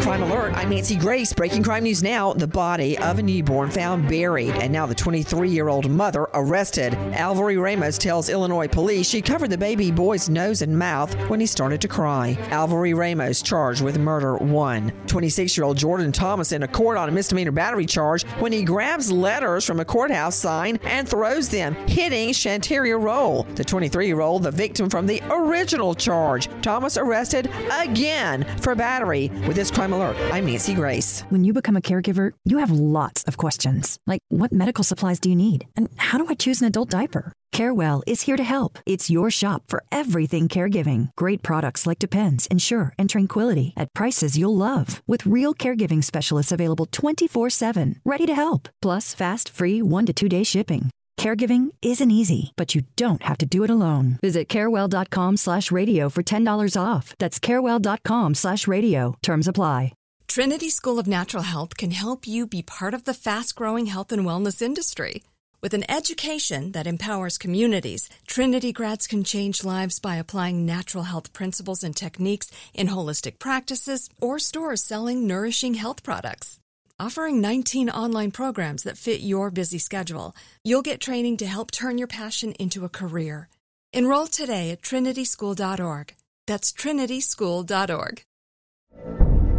Crime Alert, I'm Nancy Grace. Breaking crime news now. The body of a newborn found buried, and now the 23 year old mother arrested. Alvary Ramos tells Illinois police she covered the baby boy's nose and mouth when he started to cry. Alvary Ramos charged with murder one. 26 year old Jordan Thomas in a court on a misdemeanor battery charge when he grabs letters from a courthouse sign and throws them, hitting Shanteria Roll. The 23 year old, the victim from the original charge. Thomas arrested again for battery with this crime alert. I'm Nancy Grace. When you become a caregiver, you have lots of questions, like what medical supplies do you need? And how do I choose an adult diaper? Carewell is here to help. It's your shop for everything caregiving. Great products like Depends, Ensure, and Tranquility at prices you'll love. With real caregiving specialists available 24 7, ready to help. Plus, fast, free, one to two day shipping. Caregiving isn't easy, but you don't have to do it alone. Visit carewell.com slash radio for $10 off. That's carewell.com slash radio. Terms apply. Trinity School of Natural Health can help you be part of the fast growing health and wellness industry. With an education that empowers communities, Trinity grads can change lives by applying natural health principles and techniques in holistic practices or stores selling nourishing health products. Offering 19 online programs that fit your busy schedule, you'll get training to help turn your passion into a career. Enroll today at trinityschool.org. That's trinityschool.org.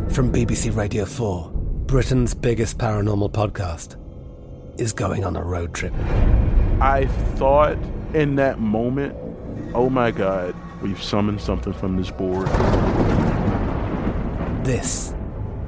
From BBC Radio 4, Britain's biggest paranormal podcast is going on a road trip. I thought in that moment, oh my God, we've summoned something from this board. This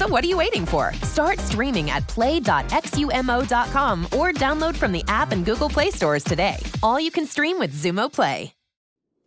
So what are you waiting for? Start streaming at play.xumo.com or download from the app and Google Play stores today. All you can stream with Xumo Play.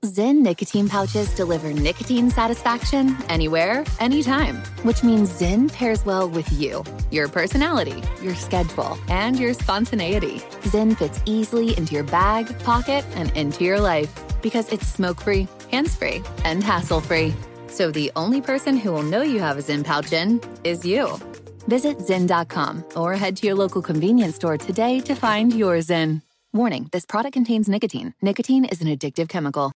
Zyn nicotine pouches deliver nicotine satisfaction anywhere, anytime, which means Zyn pairs well with you, your personality, your schedule, and your spontaneity. Zyn fits easily into your bag, pocket, and into your life because it's smoke free, hands free, and hassle free. So the only person who will know you have a Zyn pouch in is you. Visit Zyn.com or head to your local convenience store today to find your Zyn. Warning this product contains nicotine. Nicotine is an addictive chemical.